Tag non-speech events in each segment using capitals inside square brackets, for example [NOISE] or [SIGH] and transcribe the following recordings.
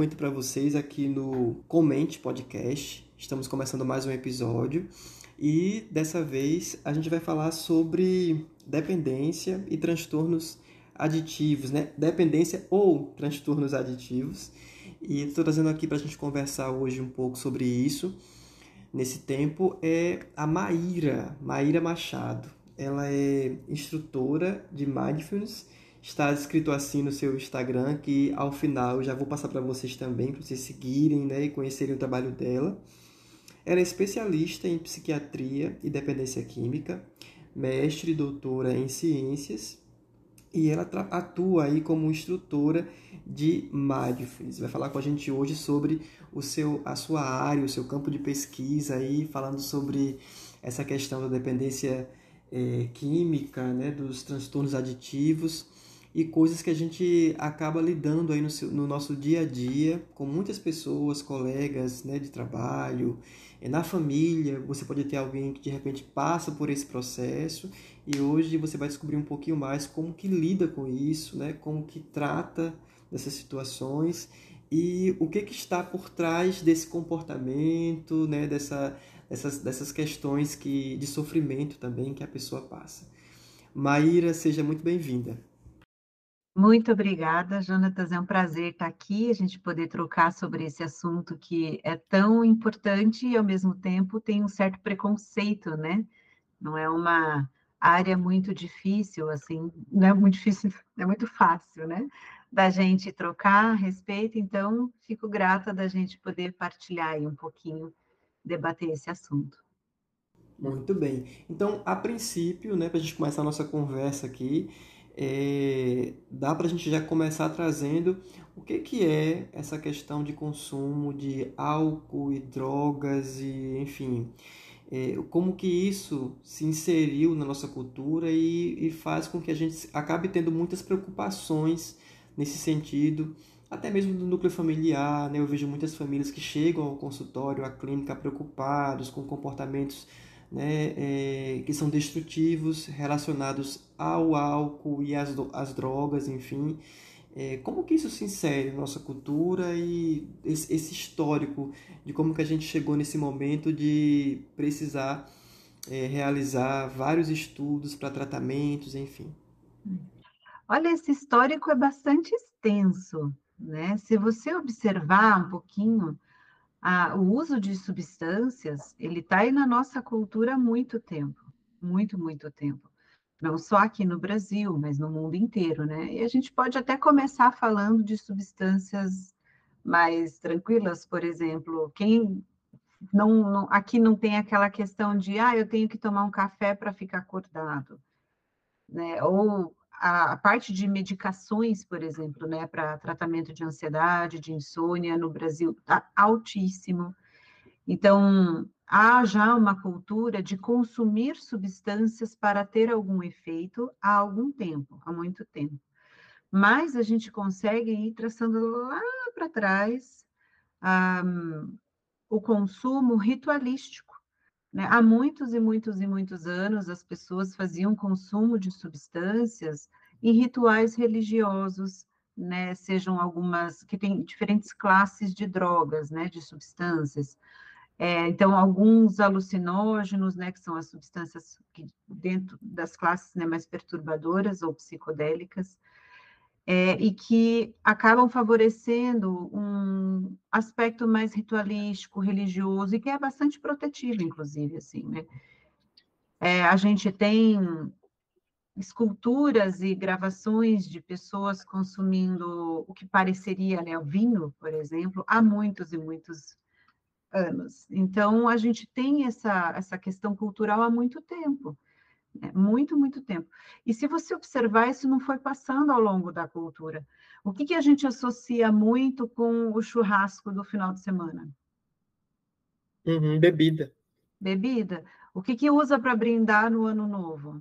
momento para vocês aqui no Comente Podcast. Estamos começando mais um episódio e dessa vez a gente vai falar sobre dependência e transtornos aditivos, né? Dependência ou transtornos aditivos. E estou trazendo aqui para a gente conversar hoje um pouco sobre isso. Nesse tempo é a Maíra, Maíra Machado. Ela é instrutora de Mindfulness está escrito assim no seu Instagram, que ao final eu já vou passar para vocês também, para vocês seguirem né, e conhecerem o trabalho dela. Ela é especialista em psiquiatria e dependência química, mestre e doutora em ciências, e ela atua aí como instrutora de Mindfulness. Vai falar com a gente hoje sobre o seu, a sua área, o seu campo de pesquisa aí, falando sobre essa questão da dependência é, química, né, dos transtornos aditivos e coisas que a gente acaba lidando aí no, seu, no nosso dia a dia com muitas pessoas, colegas né, de trabalho, na família. Você pode ter alguém que de repente passa por esse processo e hoje você vai descobrir um pouquinho mais como que lida com isso, né, como que trata dessas situações e o que, que está por trás desse comportamento, né, dessa, dessas, dessas questões que, de sofrimento também que a pessoa passa. Maíra, seja muito bem-vinda. Muito obrigada, Jonatas. É um prazer estar aqui, a gente poder trocar sobre esse assunto que é tão importante e, ao mesmo tempo, tem um certo preconceito, né? Não é uma área muito difícil, assim, não é muito difícil, [LAUGHS] é muito fácil, né? Da gente trocar respeito, então, fico grata da gente poder partilhar aí um pouquinho, debater esse assunto. Muito bem. Então, a princípio, né, para a gente começar a nossa conversa aqui, é, dá para a gente já começar trazendo o que, que é essa questão de consumo de álcool e drogas e enfim é, como que isso se inseriu na nossa cultura e, e faz com que a gente acabe tendo muitas preocupações nesse sentido até mesmo do núcleo familiar, né? Eu vejo muitas famílias que chegam ao consultório, à clínica, preocupados com comportamentos né, é, que são destrutivos relacionados ao álcool e às, às drogas, enfim. É, como que isso se insere na nossa cultura e esse, esse, histórico de como que a gente chegou nesse momento de precisar é, realizar vários estudos para tratamentos, enfim? Olha, esse histórico é bastante extenso, né? Se você observar um pouquinho, a, o uso de substâncias, ele está aí na nossa cultura há muito tempo, muito, muito tempo. Não só aqui no Brasil, mas no mundo inteiro, né? E a gente pode até começar falando de substâncias mais tranquilas, por exemplo, quem não, não, aqui não tem aquela questão de, ah, eu tenho que tomar um café para ficar acordado, né? Ou a, parte de medicações, por exemplo, né, para tratamento de ansiedade, de insônia no Brasil está altíssimo. Então, há já uma cultura de consumir substâncias para ter algum efeito há algum tempo, há muito tempo. Mas a gente consegue ir traçando lá para trás um, o consumo ritualístico né? Há muitos e muitos e muitos anos, as pessoas faziam consumo de substâncias em rituais religiosos, né? Sejam algumas que têm diferentes classes de drogas, né? De substâncias. É, então, alguns alucinógenos, né? Que são as substâncias que, dentro das classes né, mais perturbadoras ou psicodélicas é, e que acabam favorecendo um aspecto mais ritualístico, religioso, e que é bastante protetivo, inclusive, assim, né? É, a gente tem esculturas e gravações de pessoas consumindo o que pareceria, né, o vinho, por exemplo, há muitos e muitos anos. Então, a gente tem essa, essa questão cultural há muito tempo. É muito, muito tempo. E se você observar, isso não foi passando ao longo da cultura. O que, que a gente associa muito com o churrasco do final de semana? Uhum, bebida. Bebida. O que, que usa para brindar no ano novo?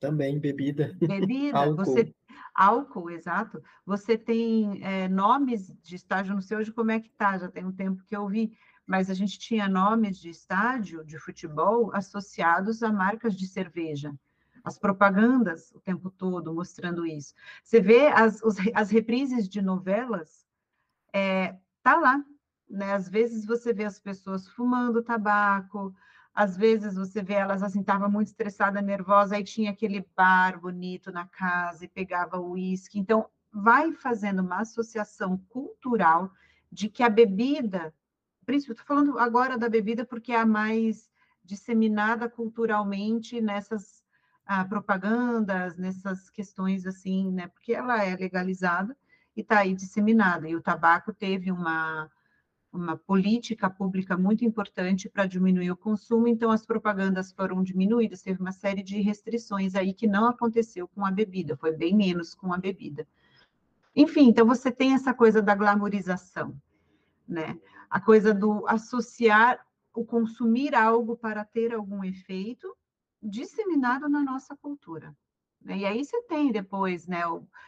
Também bebida. Bebida. [LAUGHS] álcool. Você álcool, exato. Você tem é, nomes de estágio, não sei hoje como é que tá, já tem um tempo que eu vi mas a gente tinha nomes de estádio de futebol associados a marcas de cerveja. As propagandas o tempo todo mostrando isso. Você vê as, os, as reprises de novelas, é, tá lá, né? Às vezes você vê as pessoas fumando tabaco, às vezes você vê elas assim, estava muito estressada, nervosa, aí tinha aquele bar bonito na casa e pegava o uísque. Então, vai fazendo uma associação cultural de que a bebida, principalmente, estou falando agora da bebida porque é a mais disseminada culturalmente nessas ah, propagandas, nessas questões assim, né? Porque ela é legalizada e está aí disseminada. E o tabaco teve uma uma política pública muito importante para diminuir o consumo, então as propagandas foram diminuídas, teve uma série de restrições aí que não aconteceu com a bebida, foi bem menos com a bebida. Enfim, então você tem essa coisa da glamorização, né? A coisa do associar o consumir algo para ter algum efeito disseminado na nossa cultura. Né? E aí você tem depois, né,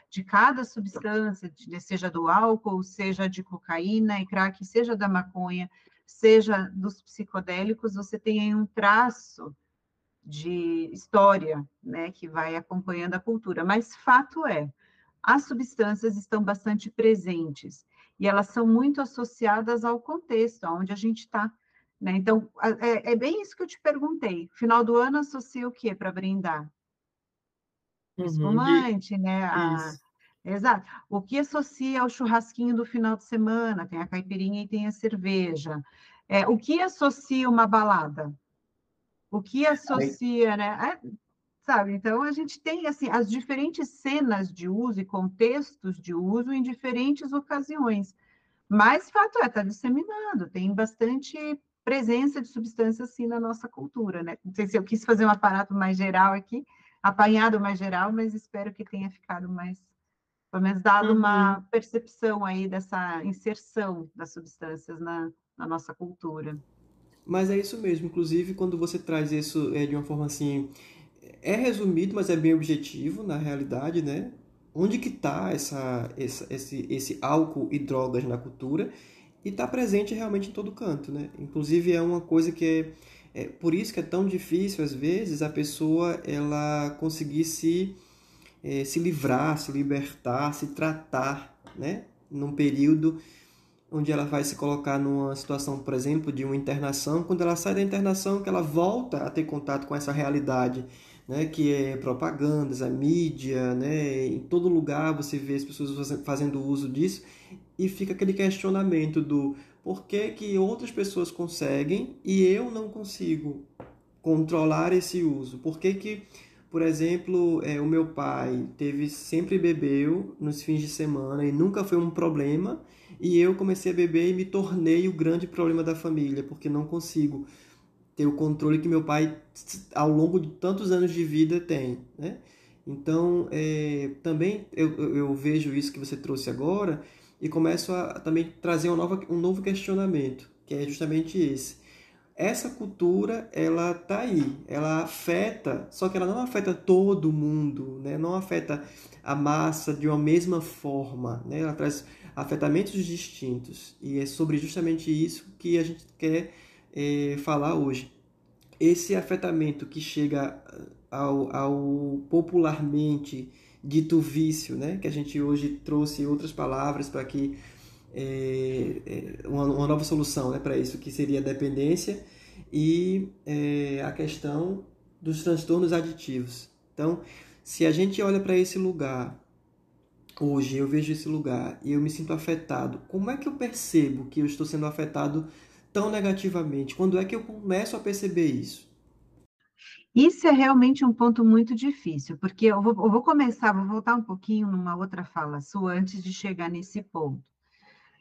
de cada substância, seja do álcool, seja de cocaína e crack, seja da maconha, seja dos psicodélicos, você tem aí um traço de história, né, que vai acompanhando a cultura. Mas fato é, as substâncias estão bastante presentes e elas são muito associadas ao contexto, onde a gente está. Né? Então, é, é, bem isso que eu te perguntei. Final do ano associa o quê para brindar? Uhum, espumante, né? A... Exato. O que associa ao churrasquinho do final de semana? Tem a caipirinha e tem a cerveja. É, o que associa uma balada? O que associa, né? É, sabe? Então a gente tem assim as diferentes cenas de uso e contextos de uso em diferentes ocasiões. Mas fato é, está disseminando, tem bastante presença de substâncias assim na nossa cultura, né? Não sei se eu quis fazer um aparato mais geral aqui, apanhado mais geral, mas espero que tenha ficado mais, pelo menos dado uhum. uma percepção aí dessa inserção das substâncias na, na, nossa cultura. Mas é isso mesmo, inclusive quando você traz isso é, de uma forma assim, é resumido, mas é bem objetivo na realidade, né? Onde que está essa, essa, esse, esse álcool e drogas na cultura? E está presente realmente em todo canto, né? Inclusive é uma coisa que é é por isso que é tão difícil, às vezes, a pessoa ela conseguir se, é, se livrar, se libertar, se tratar, né? Num período onde ela vai se colocar numa situação, por exemplo, de uma internação, quando ela sai da internação, que ela volta a ter contato com essa realidade, né, que é propagandas, a mídia, né, em todo lugar você vê as pessoas fazendo uso disso e fica aquele questionamento do por que, que outras pessoas conseguem e eu não consigo controlar esse uso? Por que, que por exemplo, é, o meu pai teve sempre bebeu nos fins de semana e nunca foi um problema, e eu comecei a beber e me tornei o grande problema da família, porque não consigo ter o controle que meu pai, ao longo de tantos anos de vida, tem. Né? Então, é, também eu, eu vejo isso que você trouxe agora, e começo a também trazer um novo, um novo questionamento, que é justamente esse. Essa cultura, ela tá aí, ela afeta, só que ela não afeta todo mundo, né? não afeta a massa de uma mesma forma, né? ela traz afetamentos distintos, e é sobre justamente isso que a gente quer é, falar hoje. Esse afetamento que chega ao, ao popularmente dito vício, né? que a gente hoje trouxe outras palavras para que é, é, uma, uma, nova solução né, para isso, que seria a dependência e é, a questão dos transtornos aditivos. Então, se a gente olha para esse lugar, hoje eu vejo esse lugar e eu me sinto afetado, como é que eu percebo que eu estou sendo afetado tão negativamente? Quando é que eu começo a perceber isso? Isso é realmente um ponto muito difícil, porque eu vou, eu vou, começar, vou voltar um pouquinho numa outra fala sua antes de chegar nesse ponto,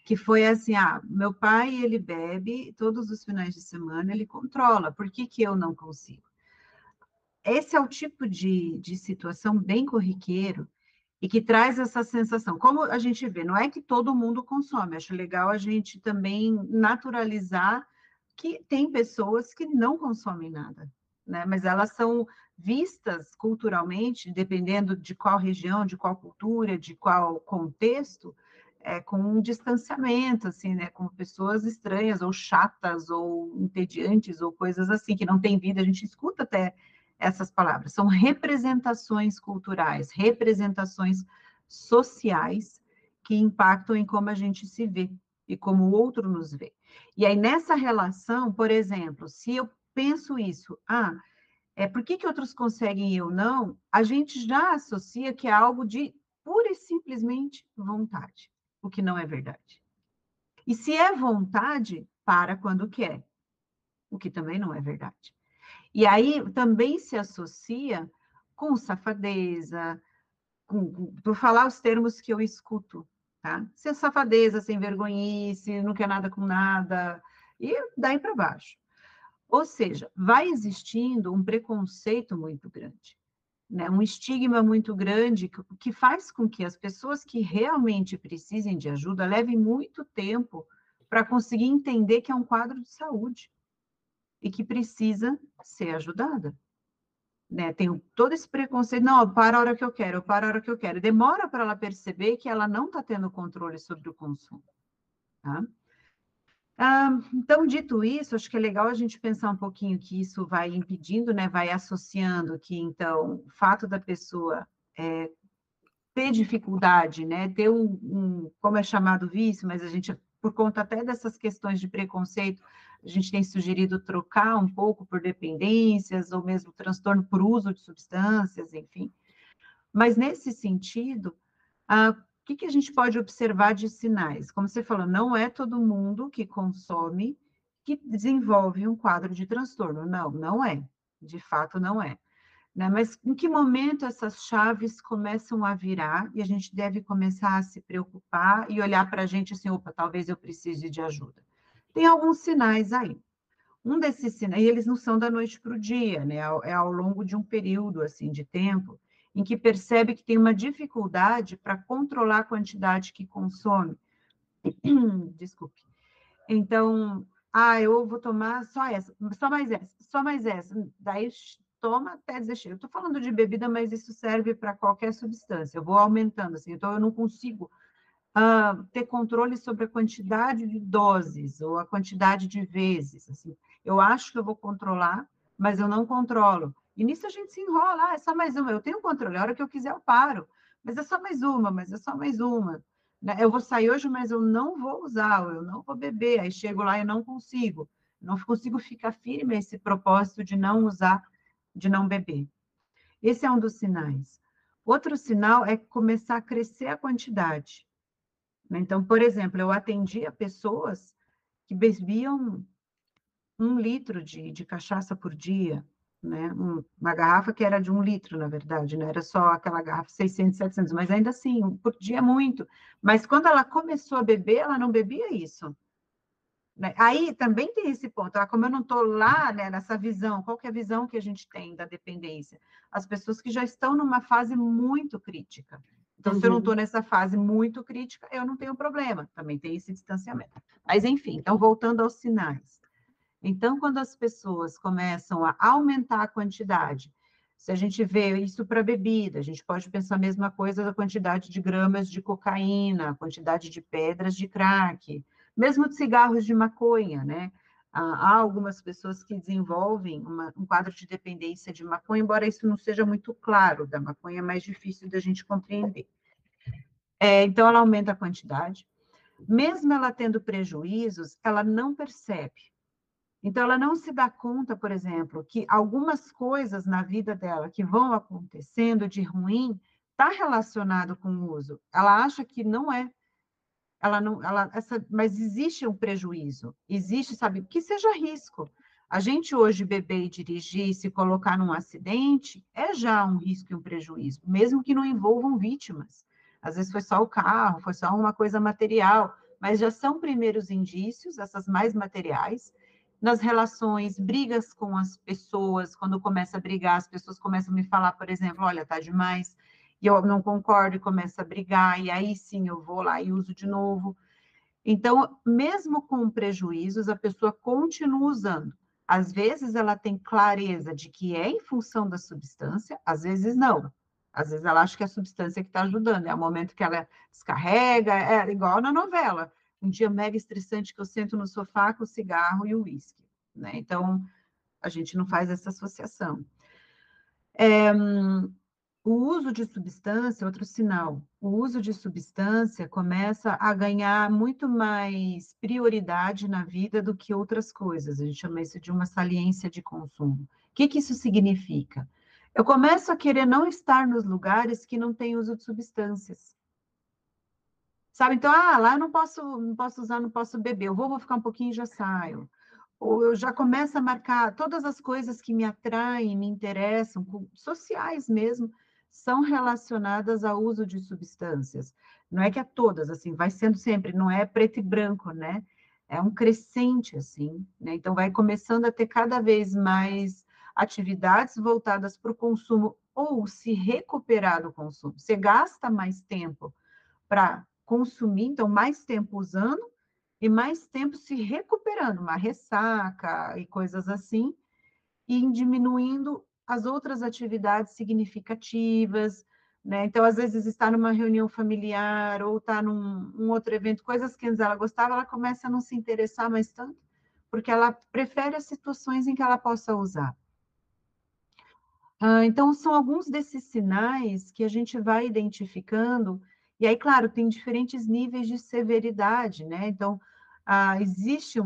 que foi assim, ah, meu pai, ele bebe todos os finais de semana, ele controla, por que, que eu não consigo? Esse é o tipo de, de situação bem corriqueiro e que traz essa sensação. Como a gente vê, não é que todo mundo consome, acho legal a gente também naturalizar que tem pessoas que não consomem nada, né? Mas elas são vistas culturalmente, dependendo de qual região, de qual cultura, de qual contexto, é, com um distanciamento, assim, né? Como pessoas estranhas ou chatas ou entediantes ou coisas assim que não têm vida. A gente escuta até essas palavras. São representações culturais, representações sociais que impactam em como a gente se vê, e como o outro nos vê. E aí, nessa relação, por exemplo, se eu penso isso, ah, é, por que, que outros conseguem e eu não? A gente já associa que é algo de pura e simplesmente vontade, o que não é verdade. E se é vontade, para quando quer, o que também não é verdade. E aí também se associa com safadeza, com, por falar os termos que eu escuto, tá? Sem safadeza, sem vergonhice, não quer nada com nada, e daí para baixo. Ou seja, vai existindo um preconceito muito grande, né? um estigma muito grande que, que faz com que as pessoas que realmente precisem de ajuda levem muito tempo para conseguir entender que é um quadro de saúde e que precisa ser ajudada. Né? Tem todo esse preconceito, não, para a hora que eu quero, para a hora que eu quero. Demora para ela perceber que ela não está tendo controle sobre o consumo. Tá? Ah, então, dito isso, acho que é legal a gente pensar um pouquinho que isso vai impedindo, né, vai associando que, então, o fato da pessoa é, ter dificuldade, né, ter um, um, como é chamado vício, mas a gente, por conta até dessas questões de preconceito, a gente tem sugerido trocar um pouco por dependências, ou mesmo transtorno por uso de substâncias, enfim. Mas, nesse sentido, ah, o que, que a gente pode observar de sinais? Como você falou, não é todo mundo que consome que desenvolve um quadro de transtorno. Não, não é. De fato, não é. Né? Mas em que momento essas chaves começam a virar e a gente deve começar a se preocupar e olhar para a gente assim, opa, talvez eu precise de ajuda. Tem alguns sinais aí. Um desses sinais, e eles não são da noite para o dia, né? É ao longo de um período assim de tempo em que percebe que tem uma dificuldade para controlar a quantidade que consome. [COUGHS] Desculpe. Então, ah, eu vou tomar só essa, só mais essa, só mais essa. Daí toma até desistir. Eu estou falando de bebida, mas isso serve para qualquer substância. Eu vou aumentando, assim, então eu não consigo uh, ter controle sobre a quantidade de doses ou a quantidade de vezes. Assim. Eu acho que eu vou controlar, mas eu não controlo. E nisso a gente se enrola, ah, é só mais uma, eu tenho controle, a hora que eu quiser eu paro, mas é só mais uma, mas é só mais uma. Né? Eu vou sair hoje, mas eu não vou usar, eu não vou beber, aí chego lá e não consigo, não [LAUGHS] consigo ficar firme esse propósito de não usar, de não beber. Esse é um dos sinais. Outro sinal é começar a crescer a quantidade. Né? Então, por exemplo, eu atendia pessoas que bebiam um litro de, de cachaça por dia, né? Uma garrafa que era de um litro, na verdade, não né? era só aquela garrafa 600, 700, mas ainda assim, por dia é muito. Mas quando ela começou a beber, ela não bebia isso. Né? Aí também tem esse ponto, ah, como eu não estou lá né, nessa visão, qual é a visão que a gente tem da dependência? As pessoas que já estão numa fase muito crítica. Então, uhum. se eu não estou uhum. nessa fase muito crítica, eu não tenho problema, também tem esse distanciamento. Mas, enfim, então, voltando aos sinais. Então, quando as pessoas começam a aumentar a quantidade, se a gente vê isso para bebida, a gente pode pensar a mesma coisa da quantidade de gramas de cocaína, a quantidade de pedras de crack, mesmo de cigarros de maconha, né? Há algumas pessoas que desenvolvem uma, um quadro de dependência de maconha, embora isso não seja muito claro, da maconha é mais difícil da gente compreender. É, então, ela aumenta a quantidade. Mesmo ela tendo prejuízos, ela não percebe. Então, ela não se dá conta, por exemplo, que algumas coisas na vida dela que vão acontecendo de ruim está relacionado com o uso. Ela acha que não é. Ela não, ela, essa, mas existe um prejuízo. Existe, sabe, que seja risco. A gente hoje beber e dirigir, se colocar num acidente, é já um risco e um prejuízo, mesmo que não envolvam vítimas. Às vezes foi só o carro, foi só uma coisa material, mas já são primeiros indícios, essas mais materiais, nas relações, brigas com as pessoas, quando começa a brigar, as pessoas começam a me falar, por exemplo, olha, tá demais, e eu não concordo e começa a brigar, e aí sim eu vou lá e uso de novo. Então, mesmo com prejuízos, a pessoa continua usando. Às vezes ela tem clareza de que é em função da substância, às vezes não. Às vezes ela acha que é a substância que está ajudando, é o momento que ela descarrega, é igual na novela um dia mega estressante que eu sento no sofá com o cigarro e o uísque, né? Então, a gente não faz essa associação. É, o uso de substância, outro sinal, o uso de substância começa a ganhar muito mais prioridade na vida do que outras coisas. A gente chama isso de uma saliência de consumo. O que, que isso significa? Eu começo a querer não estar nos lugares que não têm uso de substâncias. Sabe? Então, ah, lá eu não posso, não posso usar, não posso beber. Eu vou, vou ficar um pouquinho e já saio. Ou eu já começo a marcar todas as coisas que me atraem, me interessam, sociais mesmo, são relacionadas ao uso de substâncias. Não é que é todas, assim, vai sendo sempre, não é preto e branco, né? É um crescente, assim, né? Então, vai começando a ter cada vez mais atividades voltadas para o consumo ou se recuperar do consumo. Você gasta mais tempo para consumir, então, mais tempo usando e mais tempo se recuperando, uma ressaca e coisas assim, e diminuindo as outras atividades significativas, né? Então, às vezes, está numa reunião familiar ou está num um outro evento, coisas que antes ela gostava, ela começa a não se interessar mais tanto, porque ela prefere as situações em que ela possa usar. Ah, então, são alguns desses sinais que a gente vai identificando, e aí, claro, tem diferentes níveis de severidade, né? Então, existe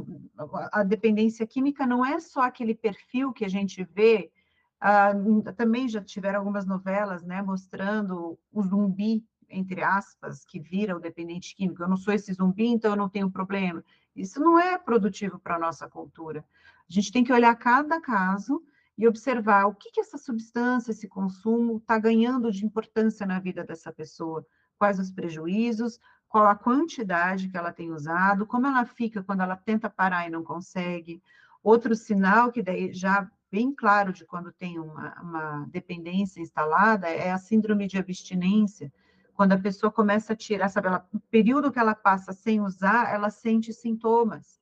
a dependência química não é só aquele perfil que a gente vê ah, também já tiveram algumas novelas, né, mostrando o zumbi, entre aspas, que vira o dependente químico. Eu não sou esse zumbi, então eu não tenho problema. Isso não é produtivo para a nossa cultura. A gente tem que olhar cada caso e observar o que, que essa substância, esse consumo, está ganhando de importância na vida dessa pessoa, quais os prejuízos, qual a quantidade que ela tem usado, como ela fica quando ela tenta parar e não consegue. Outro sinal que daí já bem claro de quando tem uma, uma dependência instalada é a síndrome de abstinência, quando a pessoa começa a tirar, sabe, ela, o período que ela passa sem usar, ela sente sintomas,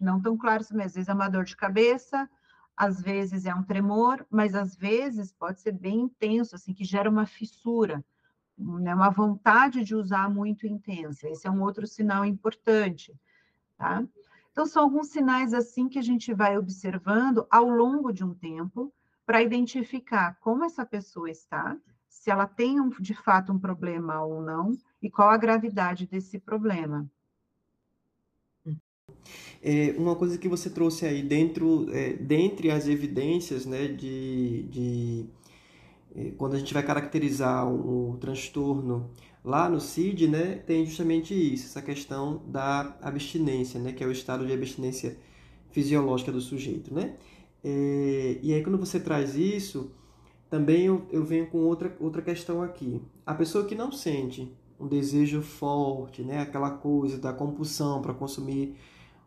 não tão claros, mas às vezes é uma dor de cabeça, às vezes é um tremor, mas às vezes pode ser bem intenso, assim, que gera uma fissura, né, uma vontade de usar muito intensa. Esse é um outro sinal importante, tá? Então, são alguns sinais assim que a gente vai observando ao longo de um tempo para identificar como essa pessoa está, se ela tem um, de fato um problema ou não, e qual a gravidade desse problema. É, uma coisa que você trouxe aí dentro, é, dentre as evidências, né, de, de é, quando a gente vai caracterizar o, o transtorno Lá no CID, né, tem justamente isso, essa questão da abstinência, né, que é o estado de abstinência fisiológica do sujeito, né? É, e aí quando você traz isso, também eu, eu venho com outra, outra questão aqui. A pessoa que não sente um desejo forte, né, aquela coisa da compulsão para consumir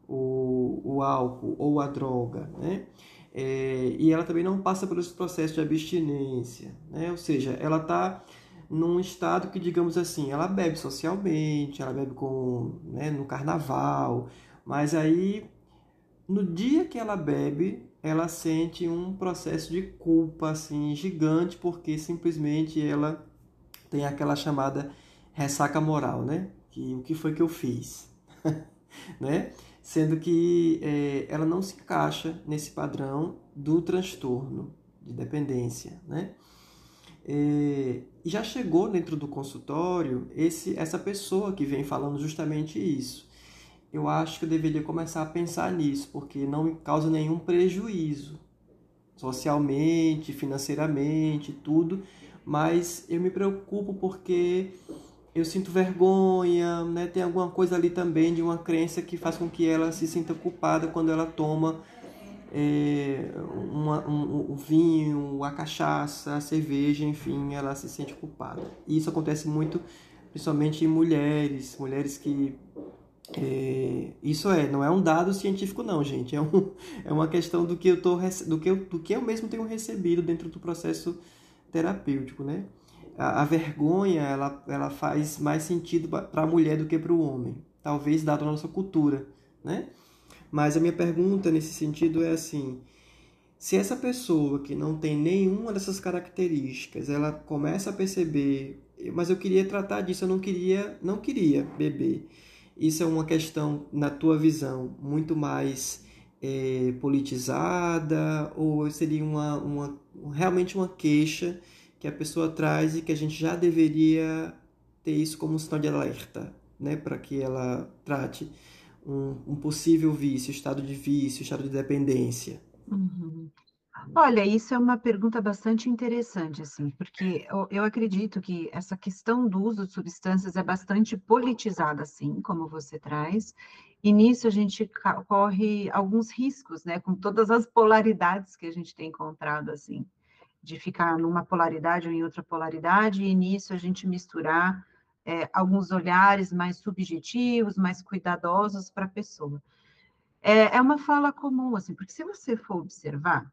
o, o álcool ou a droga, né? É, e ela também não passa por esse processo de abstinência, né? Ou seja, ela está num estado que, digamos assim, ela bebe socialmente, ela bebe com, né, no carnaval, mas aí no dia que ela bebe, ela sente um processo de culpa assim gigante porque simplesmente ela tem aquela chamada ressaca moral, né? Que o que foi que eu fiz, [LAUGHS] né? Sendo que é, ela não se encaixa nesse padrão do transtorno de dependência, né? É, já chegou dentro do consultório esse, essa pessoa que vem falando justamente isso. Eu acho que eu deveria começar a pensar nisso, porque não me causa nenhum prejuízo socialmente, financeiramente, tudo, mas eu me preocupo porque eu sinto vergonha, né? Tem alguma coisa ali também de uma crença que faz com que ela se sinta culpada quando ela toma é, uma, um, o vinho, a cachaça, a cerveja, enfim, ela se sente culpada. E isso acontece muito, principalmente em mulheres, mulheres que é, isso é, não é um dado científico não, gente, é, um, [LAUGHS] é uma questão do que eu tô do que eu, do que eu mesmo tenho recebido dentro do processo terapêutico, né? A, a vergonha, ela, ela faz mais sentido para a mulher do que para o homem, talvez dado a nossa cultura, né? Mas a minha pergunta nesse sentido é assim: se essa pessoa que não tem nenhuma dessas características, ela começa a perceber, mas eu queria tratar disso, eu não queria, não queria beber. Isso é uma questão, na tua visão, muito mais é, politizada ou seria uma, uma realmente uma queixa que a pessoa traz e que a gente já deveria ter isso como um sinal de alerta, né, para que ela trate um, um, possível vício, estado de vício, estado de dependência? Uhum. Olha, isso é uma pergunta bastante interessante, assim, porque eu, eu, acredito que essa questão do uso de substâncias é bastante politizada, assim, como você traz, e nisso a gente corre alguns riscos, né, com todas as polaridades que a gente tem encontrado, assim, de ficar numa polaridade ou em outra polaridade, e nisso a gente misturar é, alguns olhares mais subjetivos, mais cuidadosos para a pessoa. É, é uma fala comum, assim, porque se você for observar,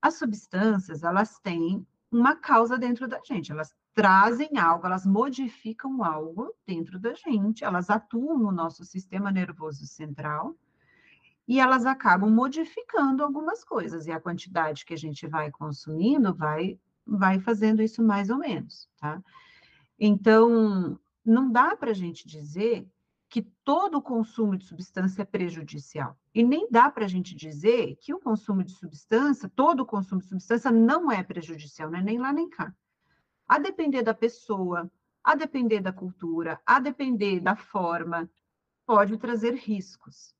as substâncias, elas têm uma causa dentro da gente, elas trazem algo, elas modificam algo dentro da gente, elas atuam no nosso sistema nervoso central e elas acabam modificando algumas coisas, e a quantidade que a gente vai consumindo vai, vai fazendo isso mais ou menos, tá? Então, não dá para a gente dizer que todo o consumo de substância é prejudicial. E nem dá para a gente dizer que o consumo de substância, todo o consumo de substância não é prejudicial, né? nem lá nem cá. A depender da pessoa, a depender da cultura, a depender da forma, pode trazer riscos.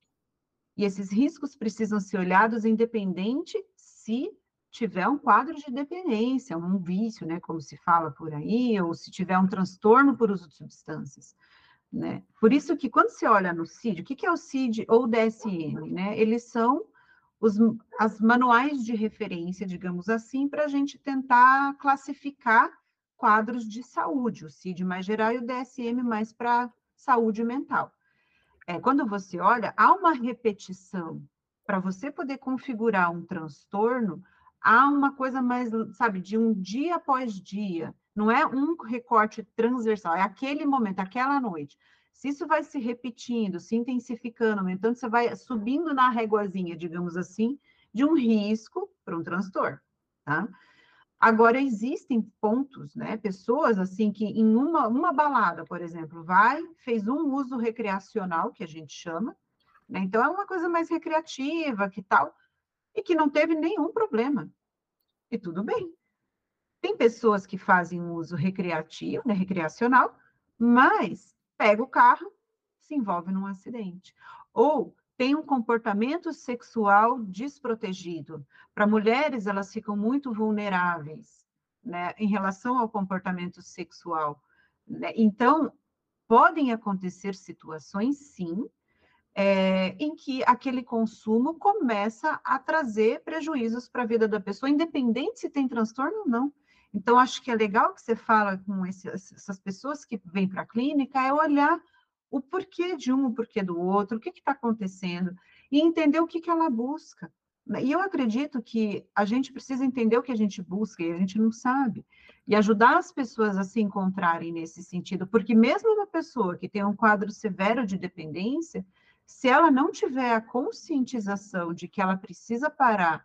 E esses riscos precisam ser olhados independente se tiver um quadro de dependência, um vício, né, como se fala por aí, ou se tiver um transtorno por uso de substâncias. Né? Por isso que quando você olha no CID, o que, é o CID ou o DSM? Né? Eles são os as manuais de referência, digamos assim, para a gente tentar classificar quadros de saúde, o CID mais geral e o DSM mais para saúde mental. É, quando você olha, há uma repetição. Para você poder configurar um transtorno, há uma coisa mais, sabe, de um dia após dia. Não é um recorte transversal, é aquele momento, aquela noite. Se isso vai se repetindo, se intensificando, aumentando, você vai subindo na réguazinha, digamos assim, de um risco para um transtorno, tá? Agora, existem pontos, né? Pessoas, assim, que em uma, uma balada, por exemplo, vai, fez um uso recreacional, que a gente chama, né? Então, é uma coisa mais recreativa, que tal, e que não teve nenhum problema. E tudo bem. Tem pessoas que fazem um uso recreativo, né, recreacional, mas pega o carro, se envolve num acidente. Ou tem um comportamento sexual desprotegido. Para mulheres, elas ficam muito vulneráveis né, em relação ao comportamento sexual. Né? Então, podem acontecer situações, sim, é, em que aquele consumo começa a trazer prejuízos para a vida da pessoa, independente se tem transtorno ou não. Então, acho que é legal que você fala com esse, essas pessoas que vêm para a clínica, é olhar o porquê de um, o porquê do outro, o que está acontecendo, e entender o que, que ela busca. E eu acredito que a gente precisa entender o que a gente busca e a gente não sabe. E ajudar as pessoas a se encontrarem nesse sentido, porque mesmo uma pessoa que tem um quadro severo de dependência, se ela não tiver a conscientização de que ela precisa parar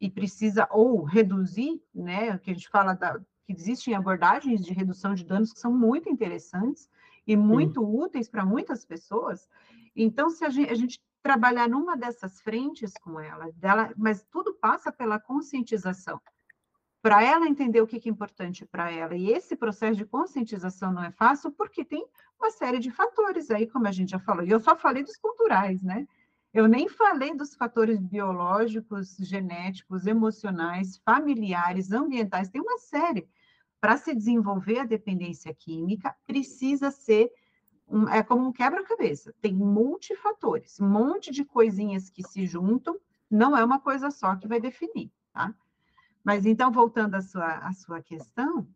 e precisa ou reduzir, né, que a gente fala da, que existem abordagens de redução de danos que são muito interessantes e muito Sim. úteis para muitas pessoas. Então, se a gente, a gente, trabalhar numa dessas frentes com ela, dela, mas tudo passa pela conscientização. Para ela entender o que é importante para ela. E esse processo de conscientização não é fácil, porque tem uma série de fatores aí, como a gente já falou. E eu só falei dos culturais, né? Eu nem falei dos fatores biológicos, genéticos, emocionais, familiares, ambientais, tem uma série. Para se desenvolver a dependência química, precisa ser um, é como um quebra-cabeça, tem multifatores, um monte de coisinhas que se juntam, não é uma coisa só que vai definir, tá? Mas então, voltando à sua, à sua questão,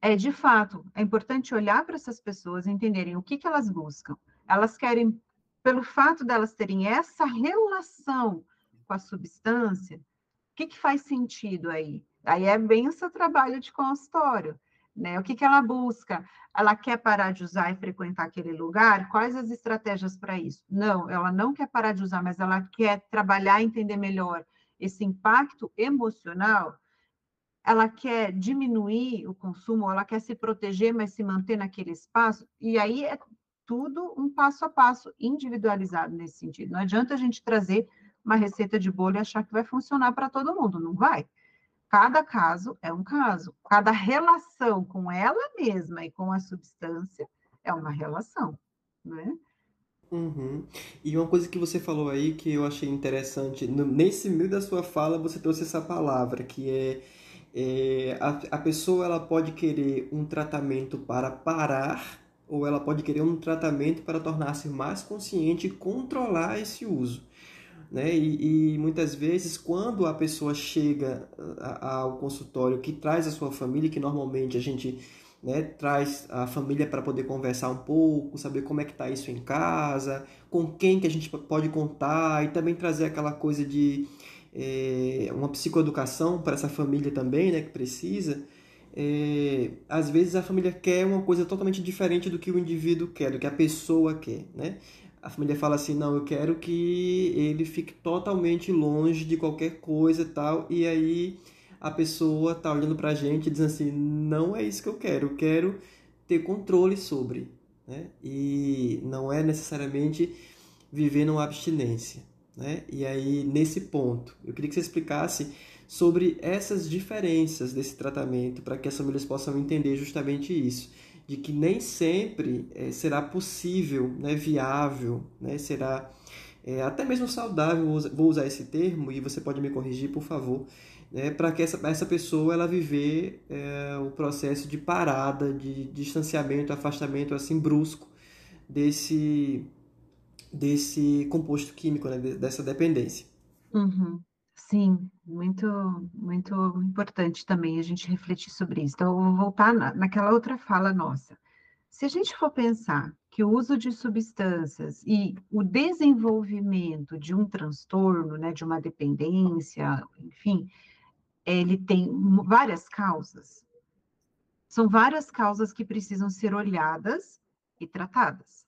é de fato, é importante olhar para essas pessoas entenderem o que, que elas buscam. Elas querem pelo fato delas terem essa relação com a substância, o que, que faz sentido aí? Aí é bem o seu trabalho de consultório. Né? O que, que ela busca? Ela quer parar de usar e frequentar aquele lugar? Quais as estratégias para isso? Não, ela não quer parar de usar, mas ela quer trabalhar entender melhor esse impacto emocional. Ela quer diminuir o consumo, ela quer se proteger, mas se manter naquele espaço. E aí é tudo um passo a passo individualizado nesse sentido. Não adianta a gente trazer uma receita de bolo e achar que vai funcionar para todo mundo, não vai. Cada caso é um caso. Cada relação com ela mesma e com a substância é uma relação, né? Uhum. E uma coisa que você falou aí que eu achei interessante, no, nesse meio da sua fala você trouxe essa palavra, que é, é a, a pessoa ela pode querer um tratamento para parar ou ela pode querer um tratamento para tornar-se mais consciente e controlar esse uso. Né? E, e, muitas vezes, quando a pessoa chega ao consultório que traz a sua família, que normalmente a gente né, traz a família para poder conversar um pouco, saber como é que está isso em casa, com quem que a gente pode contar e também trazer aquela coisa de é, uma psicoeducação para essa família também, né, que precisa. É, às vezes a família quer uma coisa totalmente diferente do que o indivíduo quer, do que a pessoa quer, né? A família fala assim, não, eu quero que ele fique totalmente longe de qualquer coisa e tal, e aí a pessoa tá olhando pra gente e dizendo assim, não é isso que eu quero, eu quero ter controle sobre, né? E não é necessariamente viver numa abstinência, né? E aí, nesse ponto, eu queria que você explicasse sobre essas diferenças desse tratamento para que as famílias possam entender justamente isso, de que nem sempre é, será possível, né, viável, né, será é, até mesmo saudável, vou usar esse termo e você pode me corrigir, por favor, né, para que essa, essa pessoa ela viver é, o processo de parada, de, distanciamento, afastamento assim brusco desse desse composto químico, né, dessa dependência. Uhum. Sim, muito muito importante também a gente refletir sobre isso. Então, eu vou voltar na, naquela outra fala nossa. Se a gente for pensar que o uso de substâncias e o desenvolvimento de um transtorno, né, de uma dependência, enfim, ele tem várias causas. São várias causas que precisam ser olhadas e tratadas.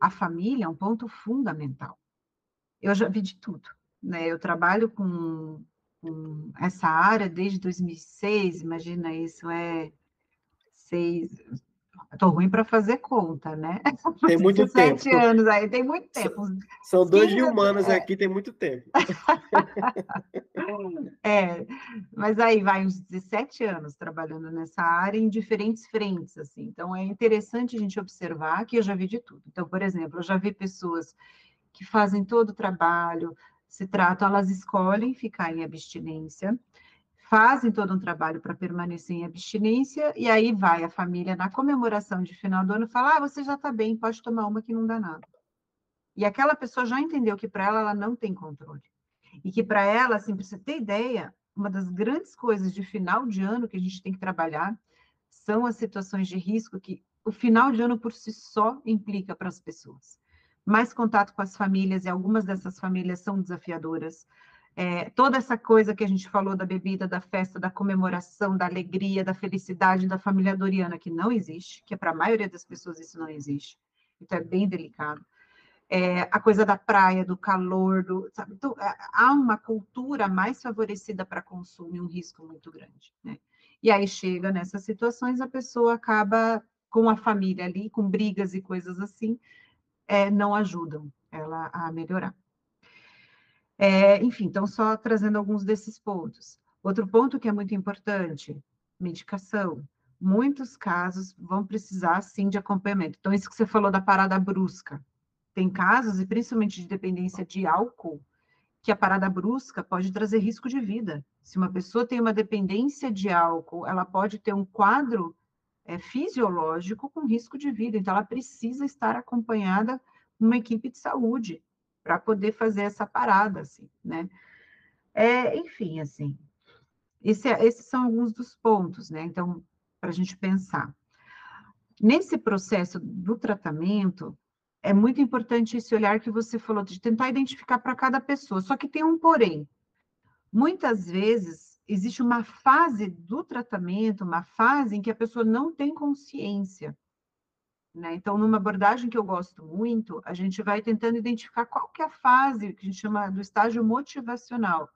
A família é um ponto fundamental. Eu já vi de tudo, né? Eu trabalho com, com essa área desde 2006, imagina isso é seis, Estou ruim para fazer conta, né? [LAUGHS] Tem muito tempo. Sete anos aí, tem muito tempo. São dois de humanos é. aqui, tem muito tempo. [LAUGHS] é, mas aí vai uns 17 anos trabalhando nessa área em diferentes frentes, assim. Então, é interessante a gente observar que eu já vi de tudo. Então, por exemplo, eu já vi pessoas que fazem todo o trabalho, se tratam, elas escolhem ficar em abstinência, fazem todo um trabalho para permanecer em abstinência, e aí vai a família na comemoração de final do ano fala: ah, você já está bem, pode tomar uma que não dá nada. E aquela pessoa já entendeu que para ela ela não tem controle. E que para ela, assim, para você ter ideia, uma das grandes coisas de final de ano que a gente tem que trabalhar são as situações de risco que o final de ano por si só implica para as pessoas. Mais contato com as famílias, e algumas dessas famílias são desafiadoras é, toda essa coisa que a gente falou da bebida, da festa, da comemoração, da alegria, da felicidade da família doriana, que não existe, que para a maioria das pessoas isso não existe. Então é bem delicado. É, a coisa da praia, do calor, do, sabe? Então, é, há uma cultura mais favorecida para consumo e um risco muito grande. Né? E aí chega nessas situações, a pessoa acaba com a família ali, com brigas e coisas assim, é, não ajudam ela a melhorar. É, enfim, então, só trazendo alguns desses pontos. Outro ponto que é muito importante: medicação. Muitos casos vão precisar, sim, de acompanhamento. Então, isso que você falou da parada brusca. Tem casos, e principalmente de dependência de álcool, que a parada brusca pode trazer risco de vida. Se uma pessoa tem uma dependência de álcool, ela pode ter um quadro é, fisiológico com risco de vida. Então, ela precisa estar acompanhada uma equipe de saúde para poder fazer essa parada, assim, né? É, enfim, assim, esse, é, esses são alguns dos pontos, né? Então, para a gente pensar. Nesse processo do tratamento, é muito importante esse olhar que você falou, de tentar identificar para cada pessoa. Só que tem um porém. Muitas vezes, existe uma fase do tratamento, uma fase em que a pessoa não tem consciência né? Então, numa abordagem que eu gosto muito, a gente vai tentando identificar qual que é a fase que a gente chama do estágio motivacional.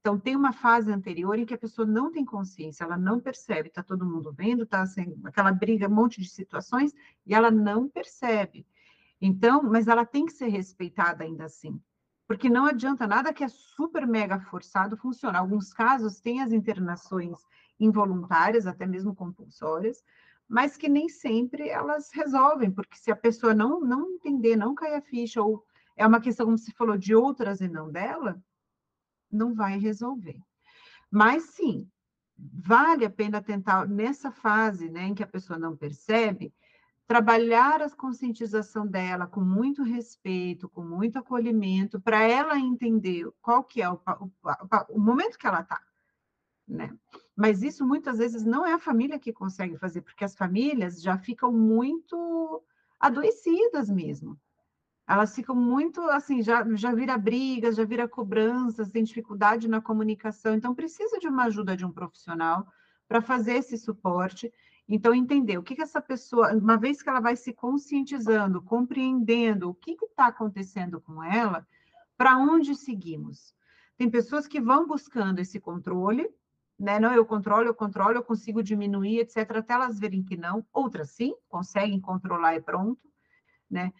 Então, tem uma fase anterior em que a pessoa não tem consciência, ela não percebe, está todo mundo vendo, está assim, aquela briga, um monte de situações, e ela não percebe. Então, mas ela tem que ser respeitada ainda assim. Porque não adianta nada que é super mega forçado funcionar. Alguns casos têm as internações involuntárias, até mesmo compulsórias, mas que nem sempre elas resolvem, porque se a pessoa não, não entender, não cair a ficha, ou é uma questão, como se falou, de outras e não dela, não vai resolver. Mas sim, vale a pena tentar, nessa fase né, em que a pessoa não percebe, trabalhar a conscientização dela com muito respeito, com muito acolhimento, para ela entender qual que é o, o, o momento que ela está. Né? Mas isso muitas vezes não é a família que consegue fazer, porque as famílias já ficam muito adoecidas mesmo elas ficam muito assim, já, já vira brigas, já vira cobranças, tem dificuldade na comunicação, então precisa de uma ajuda de um profissional para fazer esse suporte. Então, entender o que, que essa pessoa, uma vez que ela vai se conscientizando, compreendendo o que está acontecendo com ela, para onde seguimos? Tem pessoas que vão buscando esse controle, né? Não, eu controlo, eu controlo, eu consigo diminuir, etc., até elas verem que não. Outras sim, conseguem controlar e pronto, né?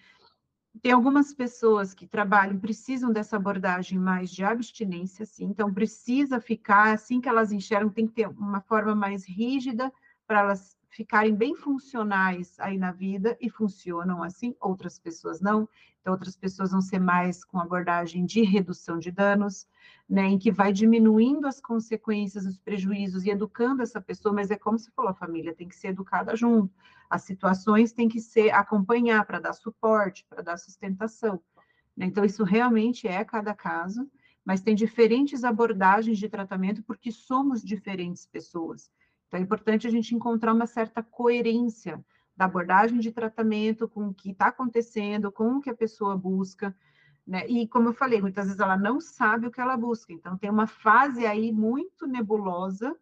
tem algumas pessoas que trabalham, precisam dessa abordagem mais de abstinência, sim, então precisa ficar, assim que elas enxergam, tem que ter uma forma mais rígida para elas ficarem bem funcionais aí na vida e funcionam assim, outras pessoas não. Então, outras pessoas vão ser mais com abordagem de redução de danos, né, em que vai diminuindo as consequências, os prejuízos e educando essa pessoa, mas é como você falou, a família tem que ser educada junto. As situações têm que ser acompanhar para dar suporte, para dar sustentação. Né? Então, isso realmente é cada caso, mas tem diferentes abordagens de tratamento porque somos diferentes pessoas. Então, é importante a gente encontrar uma certa coerência da abordagem de tratamento com o que está acontecendo, com o que a pessoa busca, né? E, como eu falei, muitas vezes ela não sabe o que ela busca. Então, tem uma fase aí muito nebulosa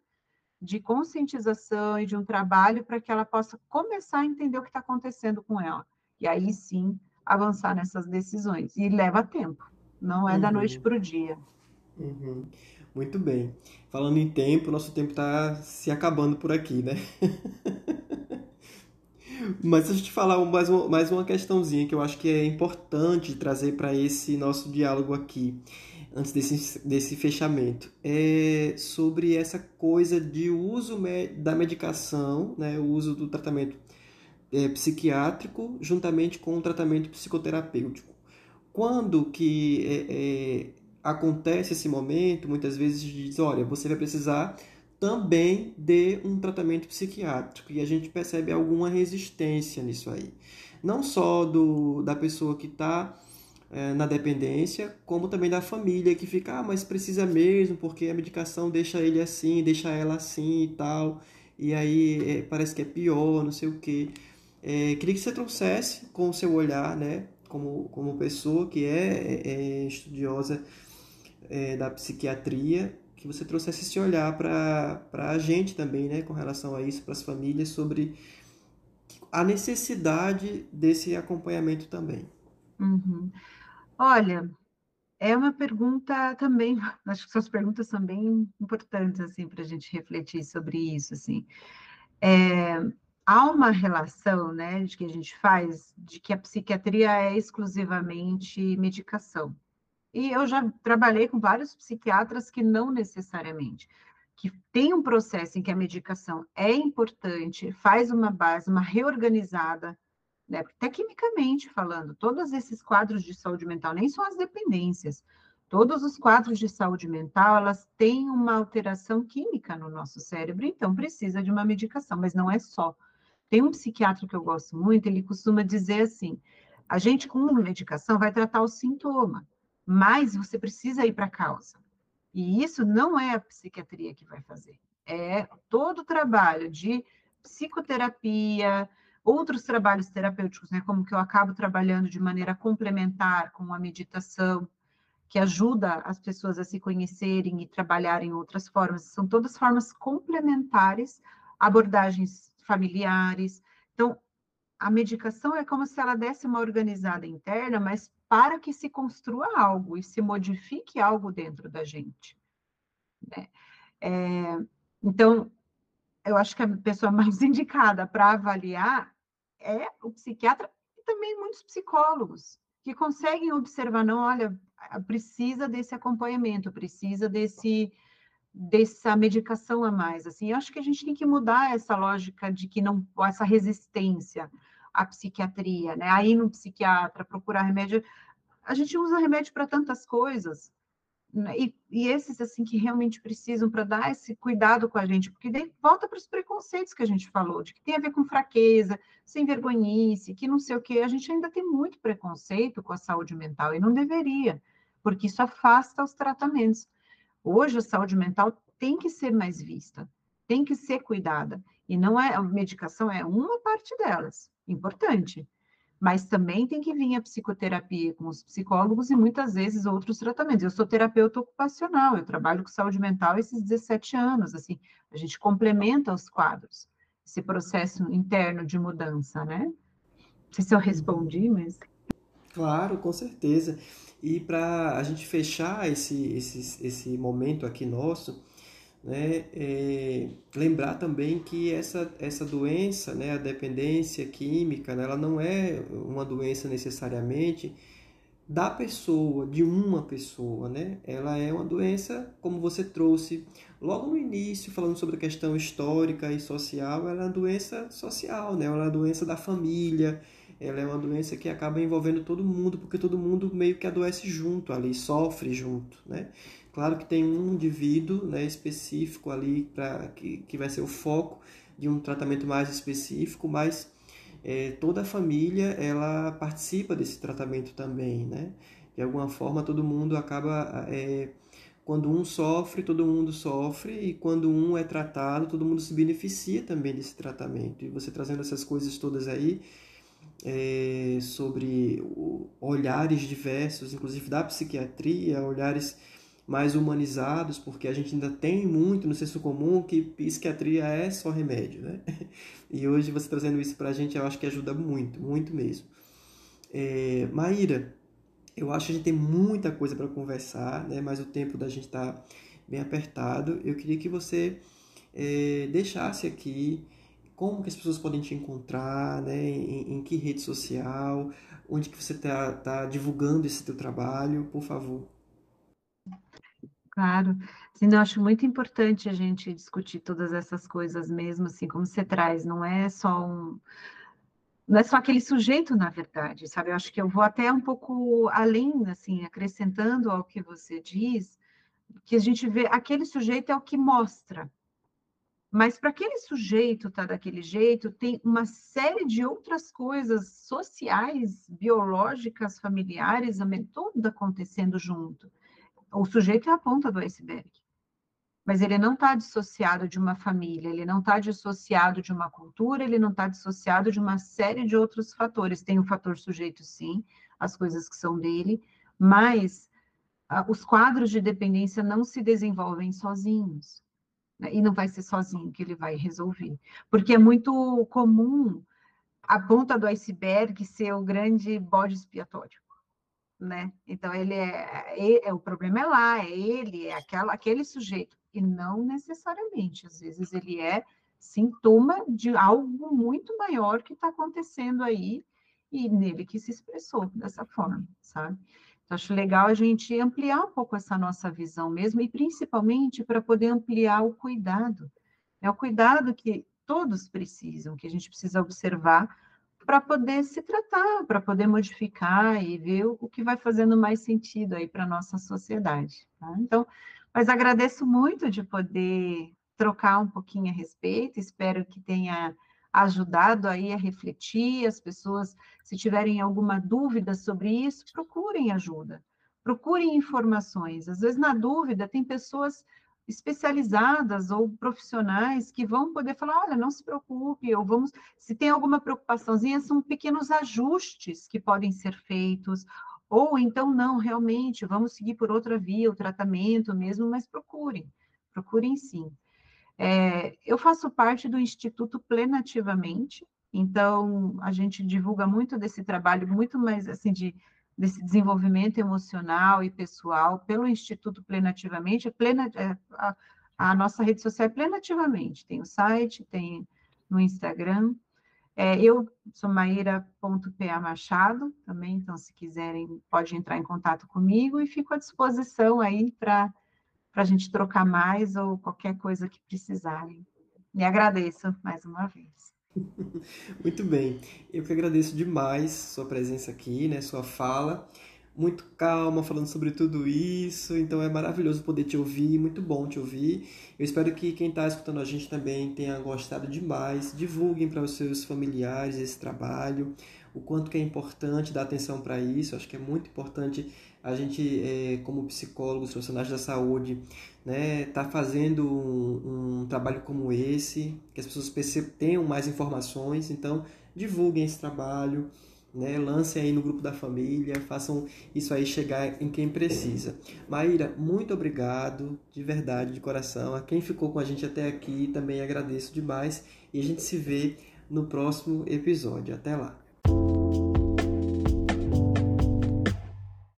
de conscientização e de um trabalho para que ela possa começar a entender o que está acontecendo com ela. E aí sim avançar nessas decisões. E leva tempo, não é uhum. da noite para o dia. Uhum. Muito bem. Falando em tempo, nosso tempo está se acabando por aqui, né? [LAUGHS] Mas deixa eu te falar mais uma, mais uma questãozinha que eu acho que é importante trazer para esse nosso diálogo aqui, antes desse, desse fechamento. É sobre essa coisa de uso da medicação, né, o uso do tratamento é, psiquiátrico juntamente com o tratamento psicoterapêutico. Quando que é, é, acontece esse momento, muitas vezes diz, olha, você vai precisar também de um tratamento psiquiátrico e a gente percebe alguma resistência nisso aí. Não só do, da pessoa que está é, na dependência, como também da família que fica, ah, mas precisa mesmo, porque a medicação deixa ele assim, deixa ela assim e tal, e aí é, parece que é pior, não sei o que. É, queria que você trouxesse com o seu olhar, né, como, como pessoa que é, é, é estudiosa é, da psiquiatria, que você trouxesse esse olhar para a gente também, né, com relação a isso, para as famílias, sobre a necessidade desse acompanhamento também. Uhum. Olha, é uma pergunta também, [LAUGHS] acho que suas perguntas são bem importantes, assim, para a gente refletir sobre isso, assim. É, há uma relação, né, de que a gente faz, de que a psiquiatria é exclusivamente medicação. E eu já trabalhei com vários psiquiatras que não necessariamente, que tem um processo em que a medicação é importante, faz uma base, uma reorganizada, né? Até quimicamente falando, todos esses quadros de saúde mental, nem só as dependências, todos os quadros de saúde mental, elas têm uma alteração química no nosso cérebro, então precisa de uma medicação, mas não é só. Tem um psiquiatra que eu gosto muito, ele costuma dizer assim: a gente com medicação vai tratar o sintoma, mas você precisa ir para a causa. E isso não é a psiquiatria que vai fazer. É todo o trabalho de psicoterapia, outros trabalhos terapêuticos, né, como que eu acabo trabalhando de maneira complementar com a meditação, que ajuda as pessoas a se conhecerem e trabalharem outras formas. São todas formas complementares, abordagens familiares. Então, a medicação é como se ela desse uma organizada interna, mas para que se construa algo e se modifique algo dentro da gente. Né? É, então, eu acho que a pessoa [LAUGHS] mais indicada para avaliar é o psiquiatra e também muitos psicólogos que conseguem observar, não, olha, precisa desse acompanhamento, precisa desse dessa medicação a mais, assim, eu acho que a gente tem que mudar essa lógica de que não, essa resistência à psiquiatria, né, aí no psiquiatra, procurar remédio, a gente usa remédio para tantas coisas, né, e, e, esses, assim, que realmente precisam para dar esse cuidado com a gente, porque daí volta para os preconceitos que a gente falou, de que tem a ver com fraqueza, sem vergonhice, que não sei o que, a gente ainda tem muito preconceito com a saúde mental, e não deveria, porque isso afasta os tratamentos. Hoje a saúde mental tem que ser mais vista, tem que ser cuidada. E não é a medicação é uma parte delas, importante. Mas também tem que vir a psicoterapia com os psicólogos e muitas vezes outros tratamentos. Eu sou terapeuta ocupacional, eu trabalho com saúde mental esses 17 anos, assim, a gente complementa os quadros, esse processo interno de mudança, né? Não sei se eu respondi, mas Claro, com certeza. E para a gente fechar esse, esse, esse momento aqui nosso, né, é, lembrar também que essa, essa doença, né, a dependência química, né, ela não é uma doença necessariamente da pessoa, de uma pessoa, né? Ela é uma doença, como você trouxe logo no início, falando sobre a questão histórica e social, ela é uma doença social, né? Ela é uma doença da família, ela é uma doença que acaba envolvendo todo mundo, porque todo mundo meio que adoece junto ali, sofre junto, né? Claro que tem um indivíduo né, específico ali para que, que vai ser o foco de um tratamento mais específico, mas é, toda a família ela participa desse tratamento também, né? De alguma forma todo mundo acaba é, quando um sofre, todo mundo sofre, e quando um é tratado, todo mundo se beneficia também desse tratamento. E você trazendo essas coisas todas aí, é, sobre olhares diversos, inclusive da psiquiatria, olhares mais humanizados, porque a gente ainda tem muito no senso comum que psiquiatria é só remédio, né? [LAUGHS] E hoje você trazendo isso para a gente, eu acho que ajuda muito, muito mesmo. É, Maíra, eu acho que a gente tem muita coisa para conversar, né? Mas o tempo da gente está bem apertado. Eu queria que você é, deixasse aqui como que as pessoas podem te encontrar, né? Em, em que rede social, onde que você está tá divulgando esse teu trabalho, por favor. Claro, sim, eu acho muito importante a gente discutir todas essas coisas mesmo, assim, como você traz, não é só um, não é só aquele sujeito, na verdade, sabe? Eu acho que eu vou até um pouco além, assim, acrescentando ao que você diz, que a gente vê, aquele sujeito é o que mostra, mas para aquele sujeito estar tá daquele jeito, tem uma série de outras coisas sociais, biológicas, familiares, tudo acontecendo junto. O sujeito é a ponta do iceberg. Mas ele não está dissociado de uma família, ele não está dissociado de uma cultura, ele não está dissociado de uma série de outros fatores. Tem o fator sujeito, sim, as coisas que são dele, mas ah, os quadros de dependência não se desenvolvem sozinhos né? E não vai ser sozinho que ele vai resolver. Porque é muito comum a ponta do iceberg ser o grande bode expiatório. Né? Então ele é, é, o problema é lá, é ele, é aquela, aquele sujeito e não necessariamente. Às vezes ele é sintoma de algo muito maior que está acontecendo aí e nele que se expressou dessa forma, sabe? Então, acho legal a gente ampliar um pouco essa nossa visão mesmo, e principalmente para poder ampliar o cuidado. É o cuidado que todos precisam, que a gente precisa observar para poder se tratar, para poder modificar e ver o que vai fazendo mais sentido aí para a nossa sociedade. Tá? Então, mas agradeço muito de poder trocar um pouquinho a respeito, espero que tenha ajudado aí a refletir, as pessoas, se tiverem alguma dúvida sobre isso, procurem ajuda, procurem informações. Às vezes, na dúvida, tem pessoas especializadas ou profissionais que vão poder falar, olha, não se preocupe, ou vamos, se tem alguma preocupaçãozinha, são pequenos ajustes que podem ser feitos, ou então não, realmente, vamos seguir por outra via, o tratamento mesmo, mas procurem, procurem sim. É, eu faço parte do Instituto Plenativamente, então a gente divulga muito desse trabalho, muito mais assim de desse desenvolvimento emocional e pessoal pelo Instituto Plenativamente. Plena, é, a, a, nossa rede social é Plenativamente, tem o site, tem no Instagram. É, eu sou maíra.pa Machado também, então se quiserem pode entrar em contato comigo e fico à disposição aí para a gente trocar mais ou qualquer coisa que precisarem. Me agradeço mais uma vez. [LAUGHS] Muito bem, eu que agradeço demais sua presença aqui, né, sua fala muito calma, falando sobre tudo isso. Então é maravilhoso poder te ouvir, muito bom te ouvir. Eu espero que quem está escutando a gente também tenha gostado demais. Divulguem para os seus familiares esse trabalho, o quanto que é importante dar atenção para isso. Acho que é muito importante a gente, é, como psicólogos, profissionais da saúde, né, tá fazendo um, um trabalho como esse, que as pessoas tenham mais informações. Então divulguem esse trabalho né? Lancem aí no grupo da família, façam isso aí chegar em quem precisa. Maíra, muito obrigado, de verdade, de coração. A quem ficou com a gente até aqui, também agradeço demais. E a gente se vê no próximo episódio. Até lá.